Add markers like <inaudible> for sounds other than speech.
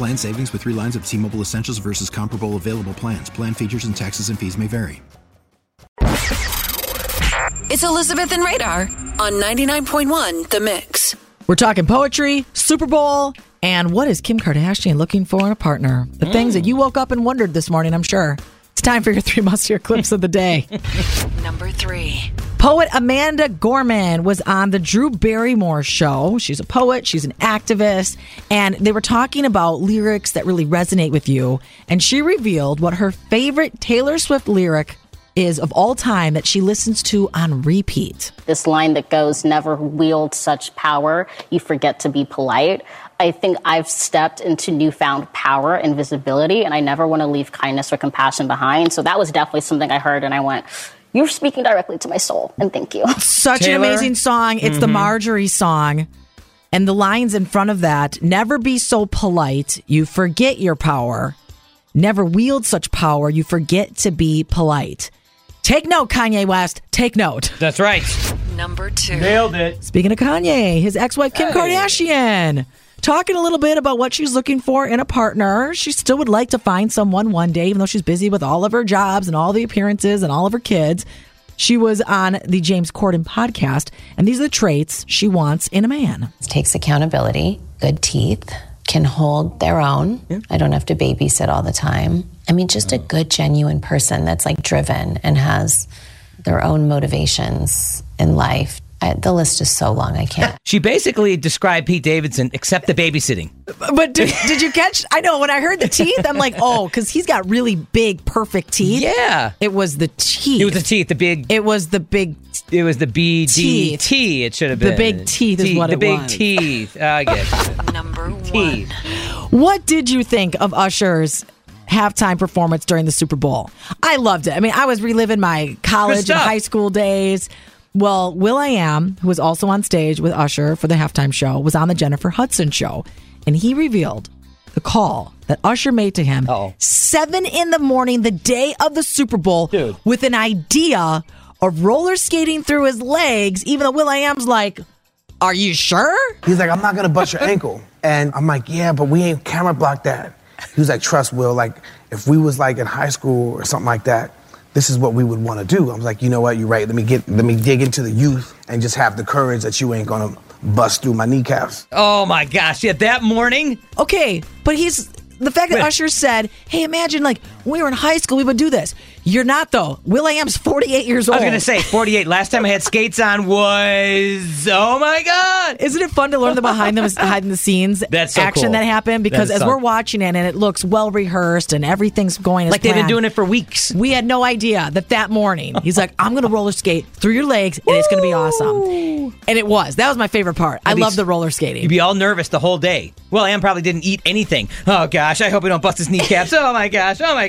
Plan savings with three lines of T Mobile Essentials versus comparable available plans. Plan features and taxes and fees may vary. It's Elizabeth and Radar on 99.1 The Mix. We're talking poetry, Super Bowl, and what is Kim Kardashian looking for in a partner? The things that mm. you woke up and wondered this morning, I'm sure. It's time for your three must hear clips of the day. <laughs> Number three. Poet Amanda Gorman was on the Drew Barrymore show. She's a poet, she's an activist, and they were talking about lyrics that really resonate with you. And she revealed what her favorite Taylor Swift lyric is of all time that she listens to on repeat. this line that goes, never wield such power, you forget to be polite. I think I've stepped into newfound power and visibility, and I never want to leave kindness or compassion behind. So that was definitely something I heard, and I went, You're speaking directly to my soul, and thank you. <laughs> Such Taylor? an amazing song. It's the mm-hmm. Marjorie song. And the lines in front of that never be so polite, you forget your power. Never wield such power, you forget to be polite. Take note, Kanye West. Take note. That's right. Number two. Nailed it. Speaking of Kanye, his ex wife, Kim Kardashian, talking a little bit about what she's looking for in a partner. She still would like to find someone one day, even though she's busy with all of her jobs and all the appearances and all of her kids. She was on the James Corden podcast, and these are the traits she wants in a man. takes accountability, good teeth, can hold their own. I don't have to babysit all the time. I mean, just a good, genuine person that's like driven and has their own motivations in life. I, the list is so long, I can't. She basically described Pete Davidson, except the babysitting. But did, did you catch? I know when I heard the teeth, I'm like, oh, because he's got really big, perfect teeth. Yeah. It was the teeth. It was the teeth, the big. It was the big It was the B D Teeth. T. It should have been The big teeth is what the it big was. teeth. I get it. Number one. teeth. What did you think of Usher's halftime performance during the Super Bowl? I loved it. I mean, I was reliving my college and high school days. Well, will.i.am, who was also on stage with Usher for the halftime show, was on the Jennifer Hudson show, and he revealed the call that Usher made to him Uh-oh. seven in the morning, the day of the Super Bowl, Dude. with an idea of roller skating through his legs. Even though will.i.am's like, "Are you sure?" He's like, I'm not gonna bust your ankle. <laughs> And I'm like, yeah, but we ain't camera blocked that. He was like, trust Will, like if we was like in high school or something like that, this is what we would want to do. I was like, you know what, you're right. Let me get let me dig into the youth and just have the courage that you ain't gonna bust through my kneecaps. Oh my gosh! Yeah, that morning. Okay, but he's the fact that Wait. Usher said, "Hey, imagine like when we were in high school, we would do this." You're not though. will.i.am's 48 years old. I was gonna say 48. Last time I had skates on was oh my god. Isn't it fun to learn the behind the <laughs> behind the scenes That's so action cool. that happened? Because as so- we're watching it and it looks well rehearsed and everything's going as Like they've been doing it for weeks. We had no idea that that morning he's like, "I'm going to roller skate through your legs and it's going to be awesome." And it was. That was my favorite part. I love the roller skating. You'd be all nervous the whole day. Well, Am probably didn't eat anything. Oh gosh, I hope we don't bust his kneecaps. Oh my gosh, oh my